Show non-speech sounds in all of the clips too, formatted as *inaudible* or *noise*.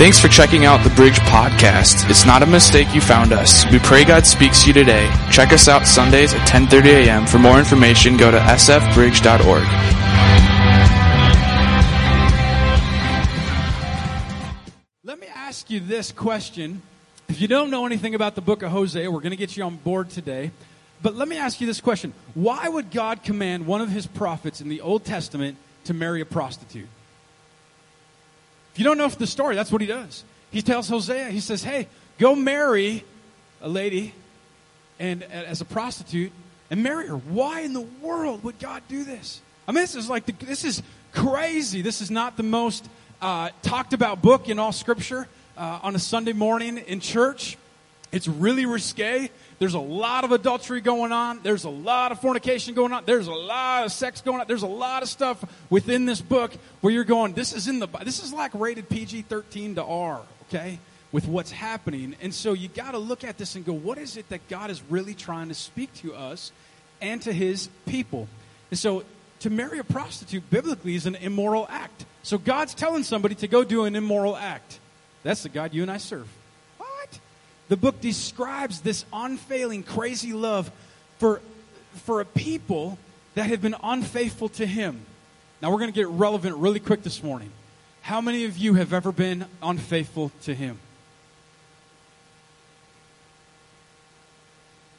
Thanks for checking out the Bridge Podcast. It's not a mistake you found us. We pray God speaks to you today. Check us out Sundays at 10:30 a.m. For more information, go to sfbridge.org. Let me ask you this question. If you don't know anything about the book of Hosea, we're going to get you on board today. But let me ask you this question. Why would God command one of his prophets in the Old Testament to marry a prostitute? If you don't know the story, that's what he does. He tells Hosea, he says, hey, go marry a lady and as a prostitute and marry her. Why in the world would God do this? I mean, this is like, the, this is crazy. This is not the most uh, talked about book in all scripture uh, on a Sunday morning in church. It's really risque. There's a lot of adultery going on. There's a lot of fornication going on. There's a lot of sex going on. There's a lot of stuff within this book where you're going, this is in the, this is like rated PG 13 to R, okay? With what's happening. And so you got to look at this and go, what is it that God is really trying to speak to us and to his people? And so to marry a prostitute biblically is an immoral act. So God's telling somebody to go do an immoral act. That's the God you and I serve. The book describes this unfailing, crazy love for, for a people that have been unfaithful to Him. Now we're going to get relevant really quick this morning. How many of you have ever been unfaithful to Him?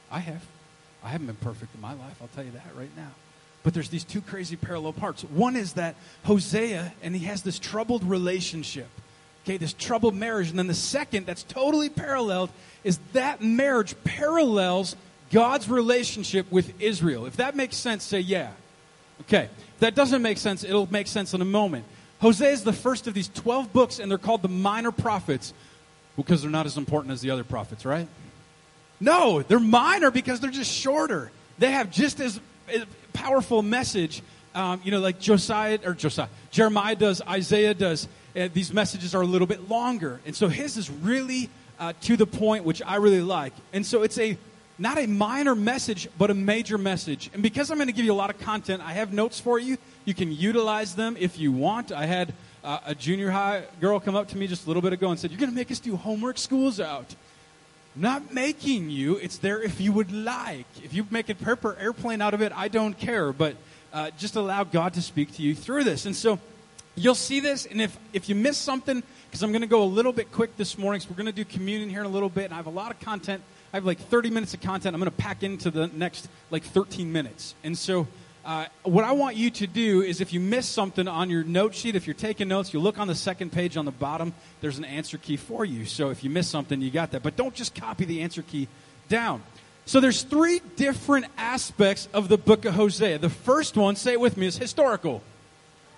I have. I haven't been perfect in my life, I'll tell you that right now. But there's these two crazy parallel parts. One is that Hosea, and he has this troubled relationship. Okay, this troubled marriage. And then the second, that's totally paralleled, is that marriage parallels God's relationship with Israel. If that makes sense, say yeah. Okay. If that doesn't make sense, it'll make sense in a moment. Hosea is the first of these 12 books, and they're called the minor prophets because they're not as important as the other prophets, right? No, they're minor because they're just shorter. They have just as powerful message, um, you know, like Josiah or Josiah, Jeremiah does, Isaiah does. Uh, these messages are a little bit longer, and so his is really uh, to the point, which I really like. And so it's a not a minor message, but a major message. And because I'm going to give you a lot of content, I have notes for you. You can utilize them if you want. I had uh, a junior high girl come up to me just a little bit ago and said, "You're going to make us do homework. School's out." not making you. It's there if you would like. If you make a paper airplane out of it, I don't care. But uh, just allow God to speak to you through this. And so you'll see this. And if, if you miss something, because I'm going to go a little bit quick this morning, so we're going to do communion here in a little bit. And I have a lot of content. I have like 30 minutes of content. I'm going to pack into the next like 13 minutes. And so uh, what I want you to do is if you miss something on your note sheet, if you're taking notes, you look on the second page on the bottom, there's an answer key for you. So if you miss something, you got that. But don't just copy the answer key down. So there's three different aspects of the book of Hosea. The first one, say it with me, is historical.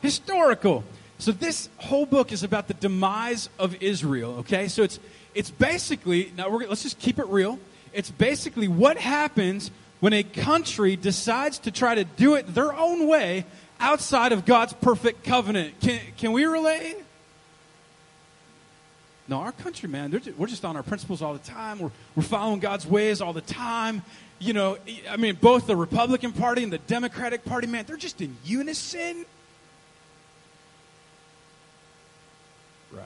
Historical. So this whole book is about the demise of Israel, okay? So it's it's basically now we're let's just keep it real. It's basically what happens when a country decides to try to do it their own way outside of God's perfect covenant. Can, can we relate? No, our country, man, just, we're just on our principles all the time. We're, we're following God's ways all the time. You know, I mean, both the Republican Party and the Democratic Party, man, they're just in unison. Right.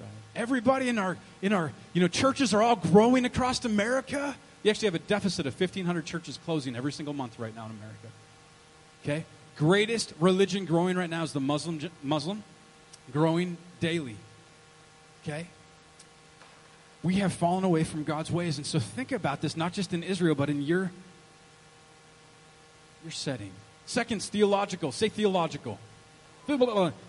Right. Everybody in our in our you know churches are all growing across America. You actually have a deficit of 1,500 churches closing every single month right now in America. Okay? Greatest religion growing right now is the Muslim, Muslim growing daily. Okay? We have fallen away from God's ways. And so think about this, not just in Israel, but in your, your setting. Second, theological. Say theological.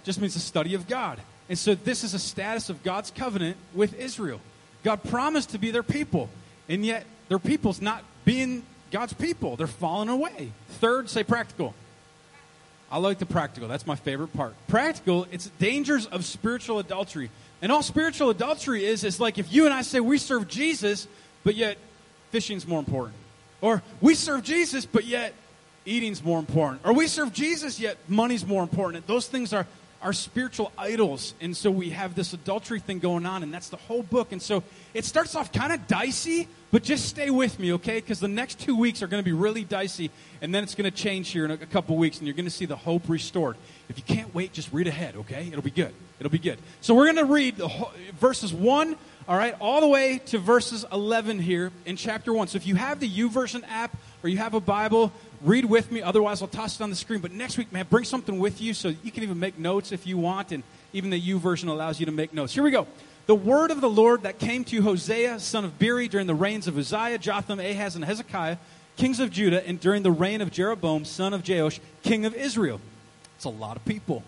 Just means the study of God. And so this is a status of God's covenant with Israel. God promised to be their people. And yet their people's not being God's people. They're falling away. Third, say practical. I like the practical. That's my favorite part. Practical, it's dangers of spiritual adultery. And all spiritual adultery is, is like if you and I say we serve Jesus, but yet fishing's more important. Or we serve Jesus, but yet eating's more important. Or we serve Jesus, yet money's more important. Those things are our spiritual idols. And so we have this adultery thing going on, and that's the whole book. And so it starts off kind of dicey, but just stay with me, okay? Because the next two weeks are going to be really dicey, and then it's going to change here in a, a couple weeks, and you're going to see the hope restored. If you can't wait, just read ahead, okay? It'll be good. It'll be good. So we're going to read whole, verses 1, all right, all the way to verses 11 here in chapter 1. So if you have the YouVersion app or you have a Bible, read with me. Otherwise, I'll toss it on the screen. But next week, man, bring something with you so you can even make notes if you want. And even the U YouVersion allows you to make notes. Here we go. The word of the Lord that came to Hosea, son of Beeri, during the reigns of Uzziah, Jotham, Ahaz, and Hezekiah, kings of Judah, and during the reign of Jeroboam, son of Joash, king of Israel. It's a lot of people.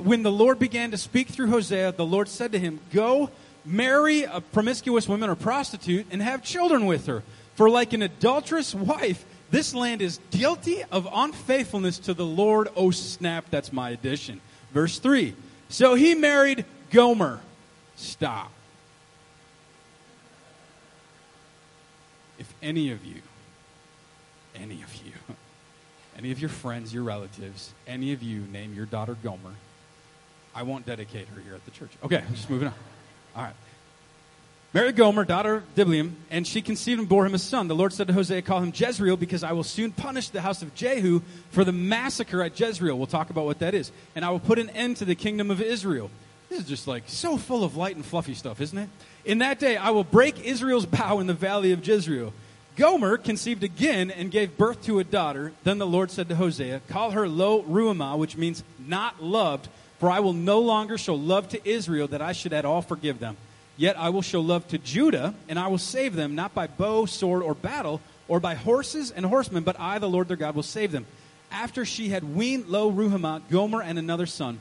When the Lord began to speak through Hosea, the Lord said to him, Go marry a promiscuous woman or prostitute and have children with her. For like an adulterous wife, this land is guilty of unfaithfulness to the Lord. Oh, snap, that's my addition. Verse 3. So he married Gomer. Stop. If any of you, any of you, *laughs* any of your friends, your relatives, any of you name your daughter Gomer, I won't dedicate her here at the church. Okay, I'm just moving on. All right. Mary Gomer, daughter of Diblaim, and she conceived and bore him a son. The Lord said to Hosea, Call him Jezreel, because I will soon punish the house of Jehu for the massacre at Jezreel. We'll talk about what that is. And I will put an end to the kingdom of Israel. This is just like so full of light and fluffy stuff, isn't it? In that day, I will break Israel's bow in the valley of Jezreel. Gomer conceived again and gave birth to a daughter. Then the Lord said to Hosea, Call her Lo Ruhamah, which means not loved, for I will no longer show love to Israel that I should at all forgive them. Yet I will show love to Judah, and I will save them, not by bow, sword, or battle, or by horses and horsemen, but I, the Lord their God, will save them. After she had weaned Lo Ruhamah, Gomer, and another son,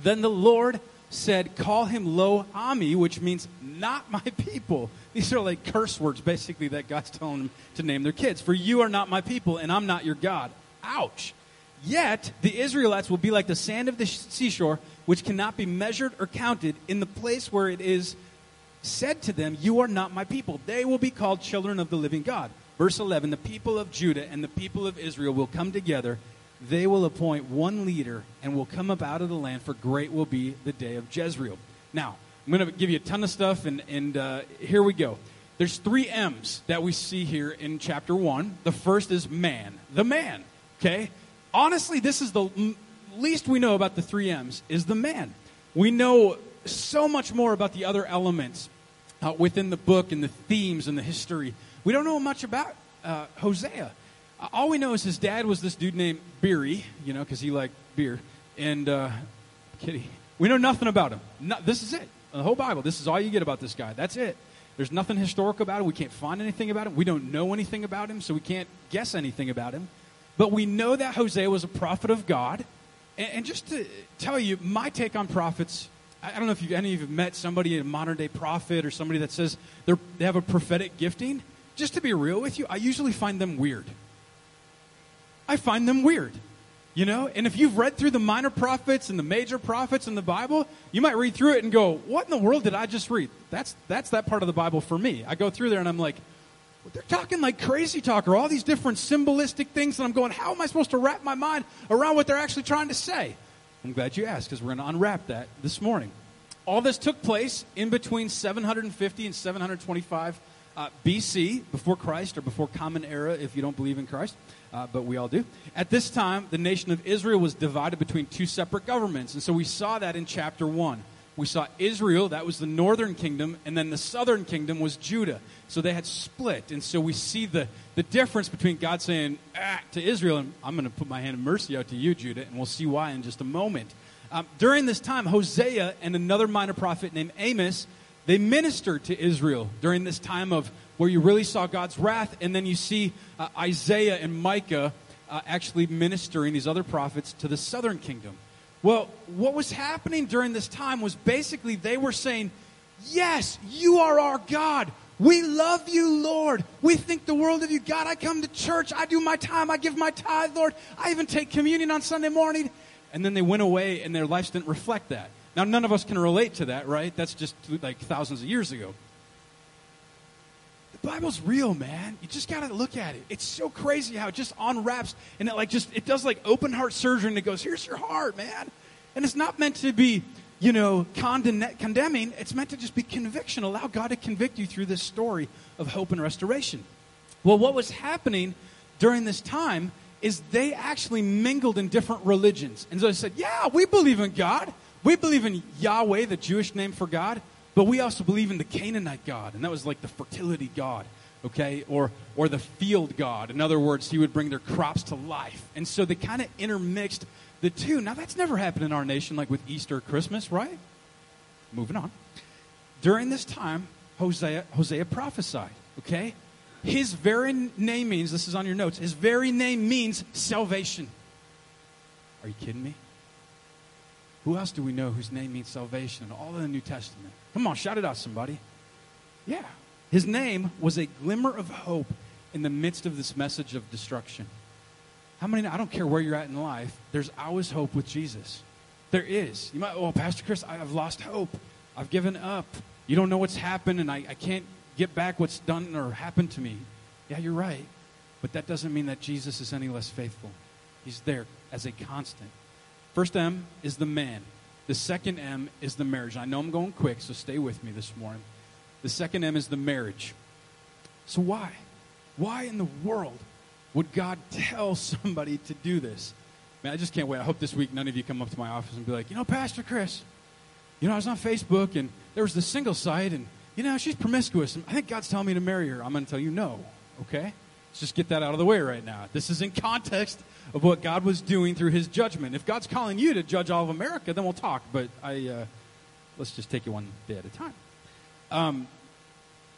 then the Lord said, Call him Lo Ami, which means not my *laughs* people. These are like curse words, basically, that God's telling them to name their kids. For you are not my people, and I'm not your God. Ouch. Yet the Israelites will be like the sand of the seashore, which cannot be measured or counted in the place where it is said to them, You are not my people. They will be called children of the living God. Verse 11 The people of Judah and the people of Israel will come together. They will appoint one leader and will come up out of the land, for great will be the day of Jezreel. Now, I'm going to give you a ton of stuff, and, and uh, here we go. There's three M's that we see here in chapter 1. The first is man, the man. Okay? Honestly, this is the least we know about the three M's, is the man. We know so much more about the other elements uh, within the book and the themes and the history. We don't know much about uh, Hosea. All we know is his dad was this dude named Beeri, you know, because he liked beer. And, uh, kitty. We know nothing about him. No, this is it. The whole Bible. This is all you get about this guy. That's it. There's nothing historical about him. We can't find anything about him. We don't know anything about him, so we can't guess anything about him. But we know that Hosea was a prophet of God. And, and just to tell you, my take on prophets I don't know if you, any of you have met somebody, a modern day prophet or somebody that says they have a prophetic gifting. Just to be real with you, I usually find them weird. I find them weird. You know, and if you've read through the minor prophets and the major prophets in the Bible, you might read through it and go, "What in the world did I just read?" That's that's that part of the Bible for me. I go through there and I'm like, "They're talking like crazy talk or all these different symbolistic things," and I'm going, "How am I supposed to wrap my mind around what they're actually trying to say?" I'm glad you asked because we're going to unwrap that this morning. All this took place in between 750 and 725 uh, BC, before Christ, or before Common Era if you don't believe in Christ, uh, but we all do. At this time, the nation of Israel was divided between two separate governments. And so we saw that in chapter 1. We saw Israel, that was the northern kingdom, and then the southern kingdom was Judah. So they had split. And so we see the, the difference between God saying ah, to Israel, and I'm going to put my hand of mercy out to you, Judah, and we'll see why in just a moment. Um, during this time, Hosea and another minor prophet named Amos, they ministered to Israel during this time of where you really saw God's wrath, and then you see uh, Isaiah and Micah uh, actually ministering these other prophets to the southern kingdom. Well, what was happening during this time was basically they were saying, Yes, you are our God. We love you, Lord. We think the world of you. God, I come to church. I do my time. I give my tithe, Lord. I even take communion on Sunday morning. And then they went away and their lives didn't reflect that. Now, none of us can relate to that, right? That's just like thousands of years ago. Bible's real, man. You just got to look at it. It's so crazy how it just unwraps and it like just it does like open heart surgery and it goes, "Here's your heart, man." And it's not meant to be, you know, condemn- condemning. It's meant to just be conviction. Allow God to convict you through this story of hope and restoration. Well, what was happening during this time is they actually mingled in different religions. And so they said, Yeah, we believe in God. We believe in Yahweh, the Jewish name for God, but we also believe in the Canaanite God. And that was like the fertility God, okay? Or, or the field God. In other words, he would bring their crops to life. And so they kind of intermixed the two. Now, that's never happened in our nation, like with Easter Christmas, right? Moving on. During this time, Hosea, Hosea prophesied, okay? His very name means, this is on your notes, his very name means salvation. Are you kidding me? Who else do we know whose name means salvation in all of the New Testament? Come on, shout it out, somebody. Yeah. His name was a glimmer of hope in the midst of this message of destruction. How many, I don't care where you're at in life, there's always hope with Jesus. There is. You might, oh, Pastor Chris, I've lost hope. I've given up. You don't know what's happened, and I, I can't get back what's done or happened to me. Yeah, you're right. But that doesn't mean that Jesus is any less faithful. He's there as a constant. First M is the man. The second M is the marriage. I know I'm going quick, so stay with me this morning. The second M is the marriage. So why? Why in the world would God tell *laughs* somebody to do this? Man, I just can't wait. I hope this week none of you come up to my office and be like, you know, Pastor Chris, you know, I was on Facebook and there was this single site and, you know, she's promiscuous. I think God's telling me to marry her. I'm going to tell you no, okay? Let's just get that out of the way right now. This is in context of what God was doing through his judgment. If God's calling you to judge all of America, then we'll talk. But I, uh, let's just take it one day at a time. Um,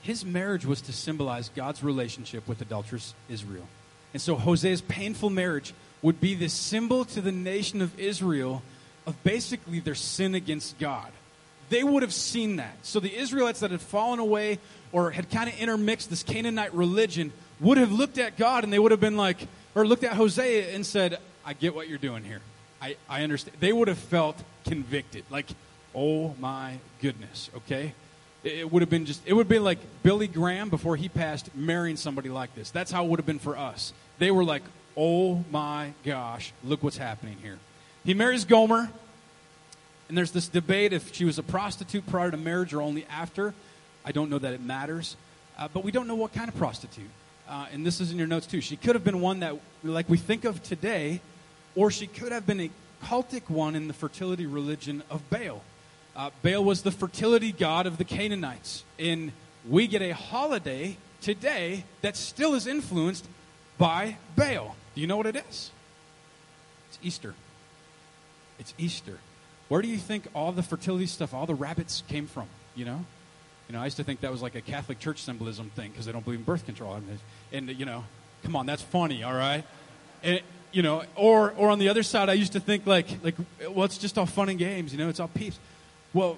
his marriage was to symbolize God's relationship with adulterous Israel. And so Hosea's painful marriage would be this symbol to the nation of Israel of basically their sin against God. They would have seen that. So the Israelites that had fallen away or had kind of intermixed this Canaanite religion would have looked at God and they would have been like, or looked at Hosea and said, I get what you're doing here. I, I understand. They would have felt convicted. Like, oh my goodness, okay? It, it would have been just, it would been like Billy Graham before he passed marrying somebody like this. That's how it would have been for us. They were like, oh my gosh, look what's happening here. He marries Gomer, and there's this debate if she was a prostitute prior to marriage or only after. I don't know that it matters, uh, but we don't know what kind of prostitute. Uh, and this is in your notes too. She could have been one that, like we think of today, or she could have been a cultic one in the fertility religion of Baal. Uh, Baal was the fertility god of the Canaanites. And we get a holiday today that still is influenced by Baal. Do you know what it is? It's Easter. It's Easter. Where do you think all the fertility stuff, all the rabbits came from? You know? You know, I used to think that was like a Catholic Church symbolism thing because they don't believe in birth control. And, you know, come on, that's funny, all right? And, you know, or, or on the other side, I used to think like, like, well, it's just all fun and games, you know, it's all peeps. Well,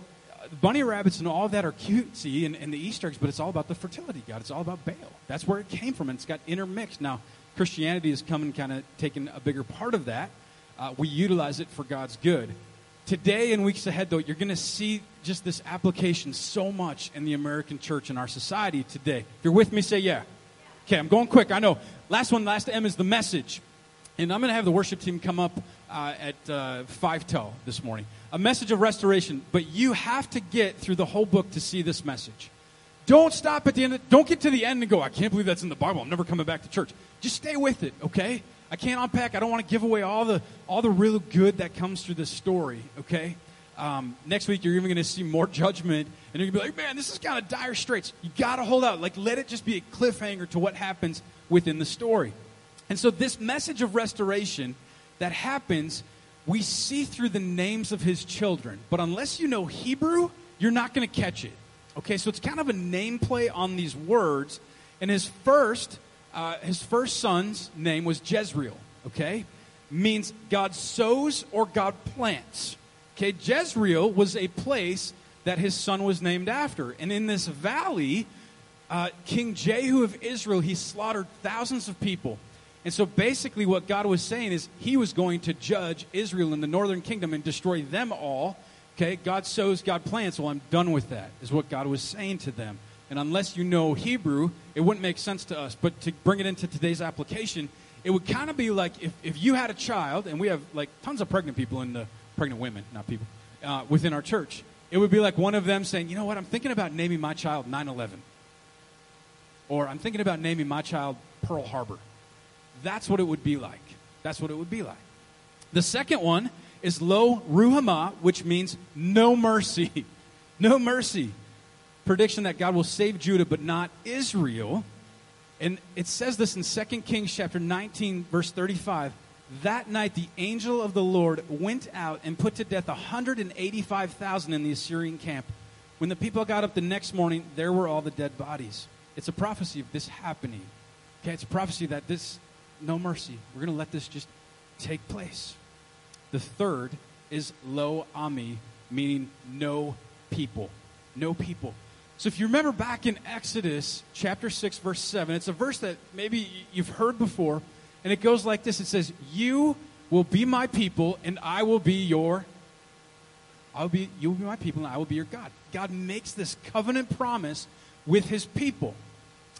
bunny rabbits and all that are cutesy and, and the Easter eggs, but it's all about the fertility god. It's all about Baal. That's where it came from, and it's got intermixed. Now, Christianity has come and kind of taken a bigger part of that. Uh, we utilize it for God's good. Today and weeks ahead, though, you're going to see just this application so much in the American church and our society today. If you're with me, say yeah. Okay, I'm going quick. I know. Last one, last M is the message. And I'm going to have the worship team come up uh, at uh, 5 till this morning. A message of restoration, but you have to get through the whole book to see this message. Don't stop at the end. Of, don't get to the end and go, I can't believe that's in the Bible. I'm never coming back to church. Just stay with it, okay? I can't unpack. I don't want to give away all the all the real good that comes through this story. Okay. Um, next week you're even going to see more *laughs* judgment, and you're going to be like, "Man, this is kind of dire straits." You got to hold out. Like, let it just be a cliffhanger to what happens within the story. And so, this message of restoration that happens, we see through the names of his children. But unless you know Hebrew, you're not going to catch it. Okay, so it's kind of a name play on these words. And his first uh, his first son's name was Jezreel, okay? Means God sows or God plants. Okay, Jezreel was a place that his son was named after. And in this valley, uh, King Jehu of Israel, he slaughtered thousands of people. And so basically, what God was saying is he was going to judge Israel in the northern kingdom and destroy them all. Okay, God sows, God plants. Well, I'm done with that, is what God was saying to them. And unless you know Hebrew, it wouldn't make sense to us. But to bring it into today's application, it would kind of be like if, if you had a child, and we have like tons of pregnant people in the pregnant women, not people, uh, within our church. It would be like one of them saying, you know what, I'm thinking about naming my child 9 11. Or I'm thinking about naming my child Pearl Harbor. That's what it would be like. That's what it would be like. The second one is Lo Ruhamah, which means no mercy. *laughs* no mercy. Prediction that God will save Judah but not Israel. And it says this in 2 Kings chapter 19, verse 35. That night the angel of the Lord went out and put to death 185,000 in the Assyrian camp. When the people got up the next morning, there were all the dead bodies. It's a prophecy of this happening. Okay, it's a prophecy that this, no mercy. We're going to let this just take place. The third is lo ami, meaning no people. No people. So if you remember back in Exodus chapter 6, verse 7, it's a verse that maybe you've heard before, and it goes like this. It says, You will be my people, and I will be your I'll be you will be my people, and I will be your God. God makes this covenant promise with his people.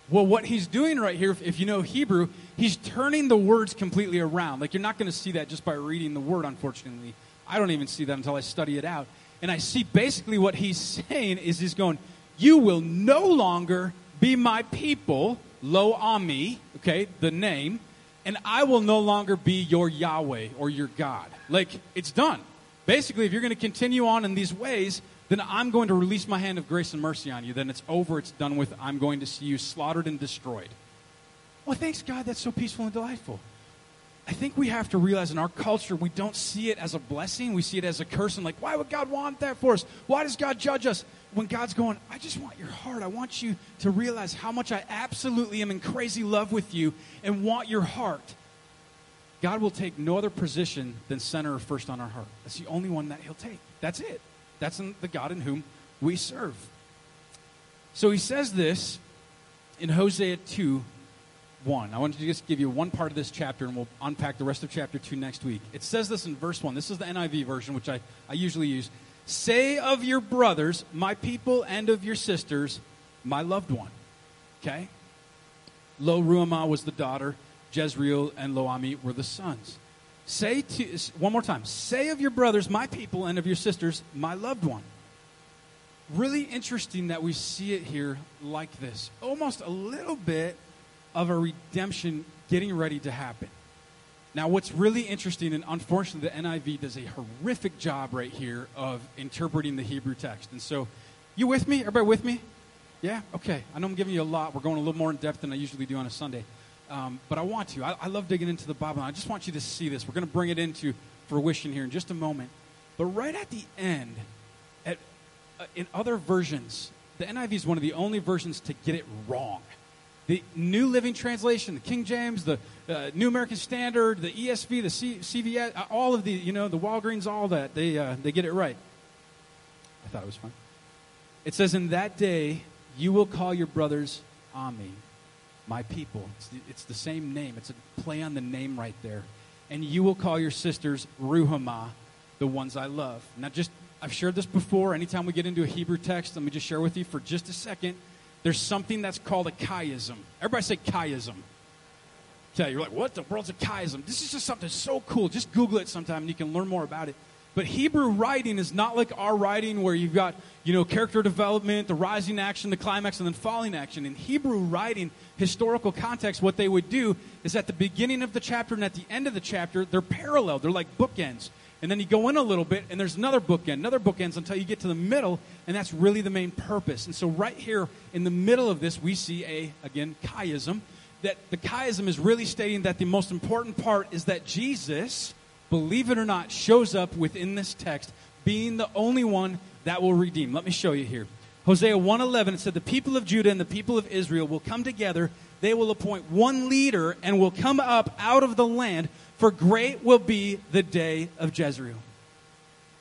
Well, what he's doing right here, if you know Hebrew, he's turning the words completely around. Like, you're not going to see that just by reading the word, unfortunately. I don't even see that until I study it out. And I see basically what he's *laughs* saying is he's going, You will no longer be my people, lo ami, okay, the name, and I will no longer be your Yahweh or your God. Like, it's done. Basically, if you're going to continue on in these ways, then I'm going to release my hand of grace and mercy on you. Then it's over, it's done with. I'm going to see you slaughtered and destroyed. Well, thanks God, that's so peaceful and delightful. I think we have to realize in our culture, we don't see it as a blessing. We see it as a curse. And like, why would God want that for us? Why does God judge us? When God's going, I just want your heart. I want you to realize how much I absolutely am in crazy love with you and want your heart. God will take no other position than center or first on our heart. That's the only one that He'll take. That's it. That's the God in whom we serve. So he says this in Hosea 2 1. I want to just give you one part of this chapter and we'll unpack the rest of chapter 2 next week. It says this in verse 1. This is the NIV version, which I, I usually use. Say of your brothers, my people, and of your sisters, my loved one. Okay? Lo Ruhamah was the daughter, Jezreel and Lo Ami were the sons. Say to, one more time, say of your brothers, my people, and of your sisters, my loved one. Really interesting that we see it here like this. Almost a little bit of a redemption getting ready to happen. Now, what's really interesting, and unfortunately, the NIV does a horrific job right here of interpreting the Hebrew text. And so, you with me? Everybody with me? Yeah? Okay. I know I'm giving you a lot. We're going a little more in depth than I usually do on a Sunday. Um, but I want to. I, I, love digging into the Bible. I just want you to see this. We're going to bring it into fruition here in just a moment. But right at the end, at, uh, in other versions, the NIV is one of the only versions to get it wrong. The New Living Translation, the King James, the uh, New American Standard, the ESV, the C- CVS, uh, all of the, you know, the Walgreens, all that, they, uh, they get it right. I thought it was fun. It says, In that day, you will call your brothers Ami my people. It's the, it's the, same name. It's a play on the name right there. And you will call your sisters Ruhamah, the ones I love. Now, just I've shared this before. Anytime we get into a Hebrew text, let me just share with you for just a second. There's something that's called a chiasm. Everybody say chiasm. Okay, you're like, what the world's a chiasm? This is just something so cool. Just Google it sometime and you can learn more about it. But Hebrew writing is not like our writing where you've got, you know, character development, the rising action, the climax, and then falling action. In Hebrew writing, historical context, what they would do is at the beginning of the chapter and at the end of the chapter, they're parallel. They're like bookends. And then you go in a little bit, and there's another bookend, another bookends until you get to the middle, and that's really the main purpose. And so, right here in the middle of this, we see a, again, chiasm. That the chiasm is really stating that the most important part is that Jesus believe it or not, shows up within this text, being the only one that will redeem. Let me show you here. Hosea 1:11 it said the people of Judah and the people of Israel will come together they will appoint one leader and will come up out of the land for great will be the day of Jezreel.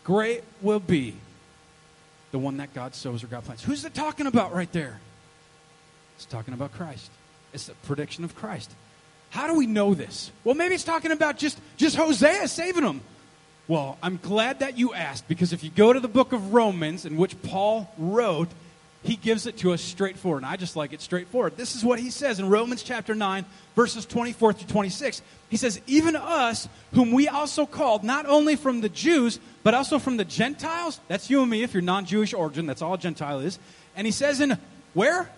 Great will be the one that God sows or God plants. Who's it talking about right there? It's talking about Christ. It's a prediction of Christ. How do we know this? Well, maybe it's talking about just, just Hosea saving them. Well, I'm glad that you asked because if you go to the book of Romans, in which Paul wrote, he gives it to us straightforward. And I just like it straightforward. This is what he says in Romans chapter 9, verses 24 through 26. He says, Even us, whom we also called, not only from the Jews, but also from the Gentiles. That's you and me if you're non Jewish origin. That's all Gentile is. And he says, In where?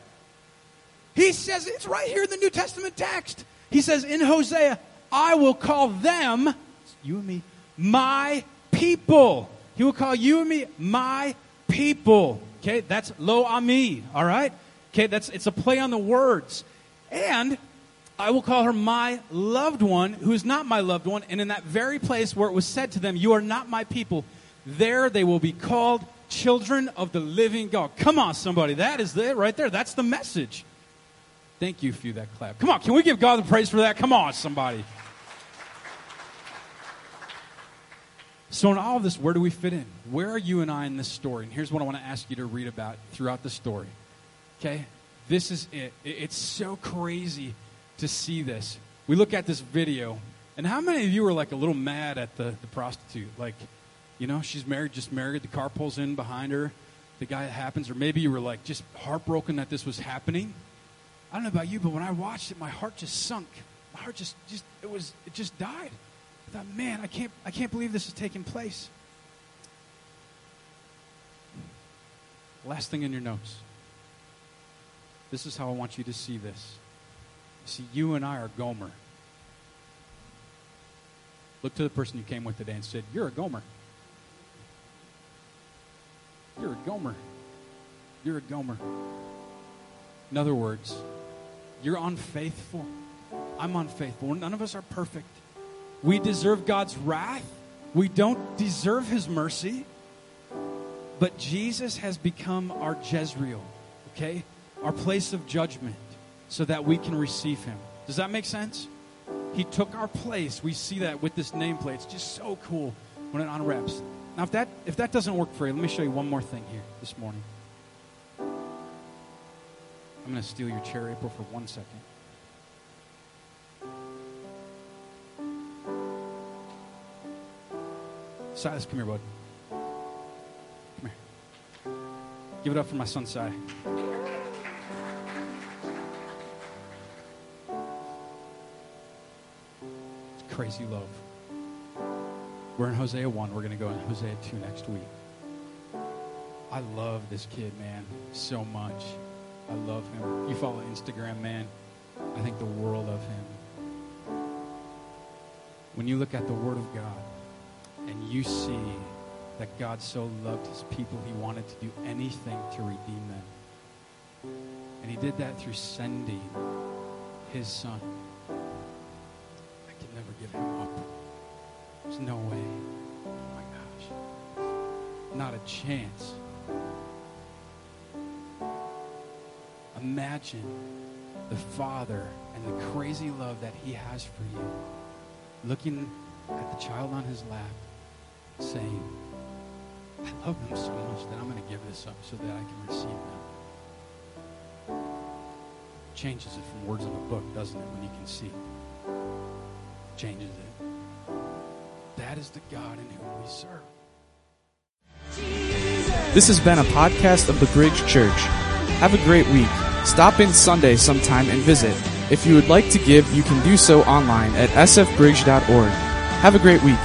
He says, it's right here in the New Testament text. He says, In Hosea, I will call them, you and me, my people. He will call you and me my people. Okay, that's lo ami, all right? Okay, that's it's a play on the words. And I will call her my loved one, who is not my loved one. And in that very place where it was said to them, You are not my people, there they will be called children of the living God. Come on, somebody. That is it right there. That's the message. Thank you for that clap. Come on, can we give God the praise for that? Come on, somebody. So, in all of this, where do we fit in? Where are you and I in this story? And here's what I want to ask you to read about throughout the story. Okay? This is it. It's so crazy to see this. We look at this video, and how many of you are like a little mad at the, the prostitute? Like, you know, she's married, just married, the car pulls in behind her, the guy happens, or maybe you were like just heartbroken that this was happening. I don't know about you, but when I watched it, my heart just sunk. My heart just, just it was, it just died thought, man, I can't, I can't believe this is taking place. Last thing in your notes. This is how I want you to see this. See, you and I are Gomer. Look to the person you came with today and said, You're a Gomer. You're a Gomer. You're a Gomer. In other words, you're unfaithful. I'm unfaithful. None of us are perfect. We deserve God's wrath. We don't deserve his mercy. But Jesus has become our Jezreel, okay? Our place of judgment so that we can receive him. Does that make sense? He took our place. We see that with this nameplate. It's just so cool when it unwraps. Now, if that, if that doesn't work for you, let me show you one more thing here this morning. I'm going to steal your chair, April, for one second. Silas, come here, bud. Come here. Give it up for my son, Si. It's crazy love. We're in Hosea 1. We're going to go in Hosea 2 next week. I love this kid, man, so much. I love him. You follow Instagram, man. I think the world of him. When you look at the Word of God, and you see that God so loved his people, he wanted to do anything to redeem them. And he did that through sending his son. I can never give him up. There's no way. Oh my gosh. Not a chance. Imagine the Father and the crazy love that he has for you. Looking at the child on his lap saying, I love them so much that I'm going to give this up so that I can receive them. Changes it from words in a book, doesn't it, when you can see? Changes it. That is the God in whom we serve. This has been a podcast of the Bridge Church. Have a great week. Stop in Sunday sometime and visit. If you would like to give, you can do so online at sfbridge.org. Have a great week.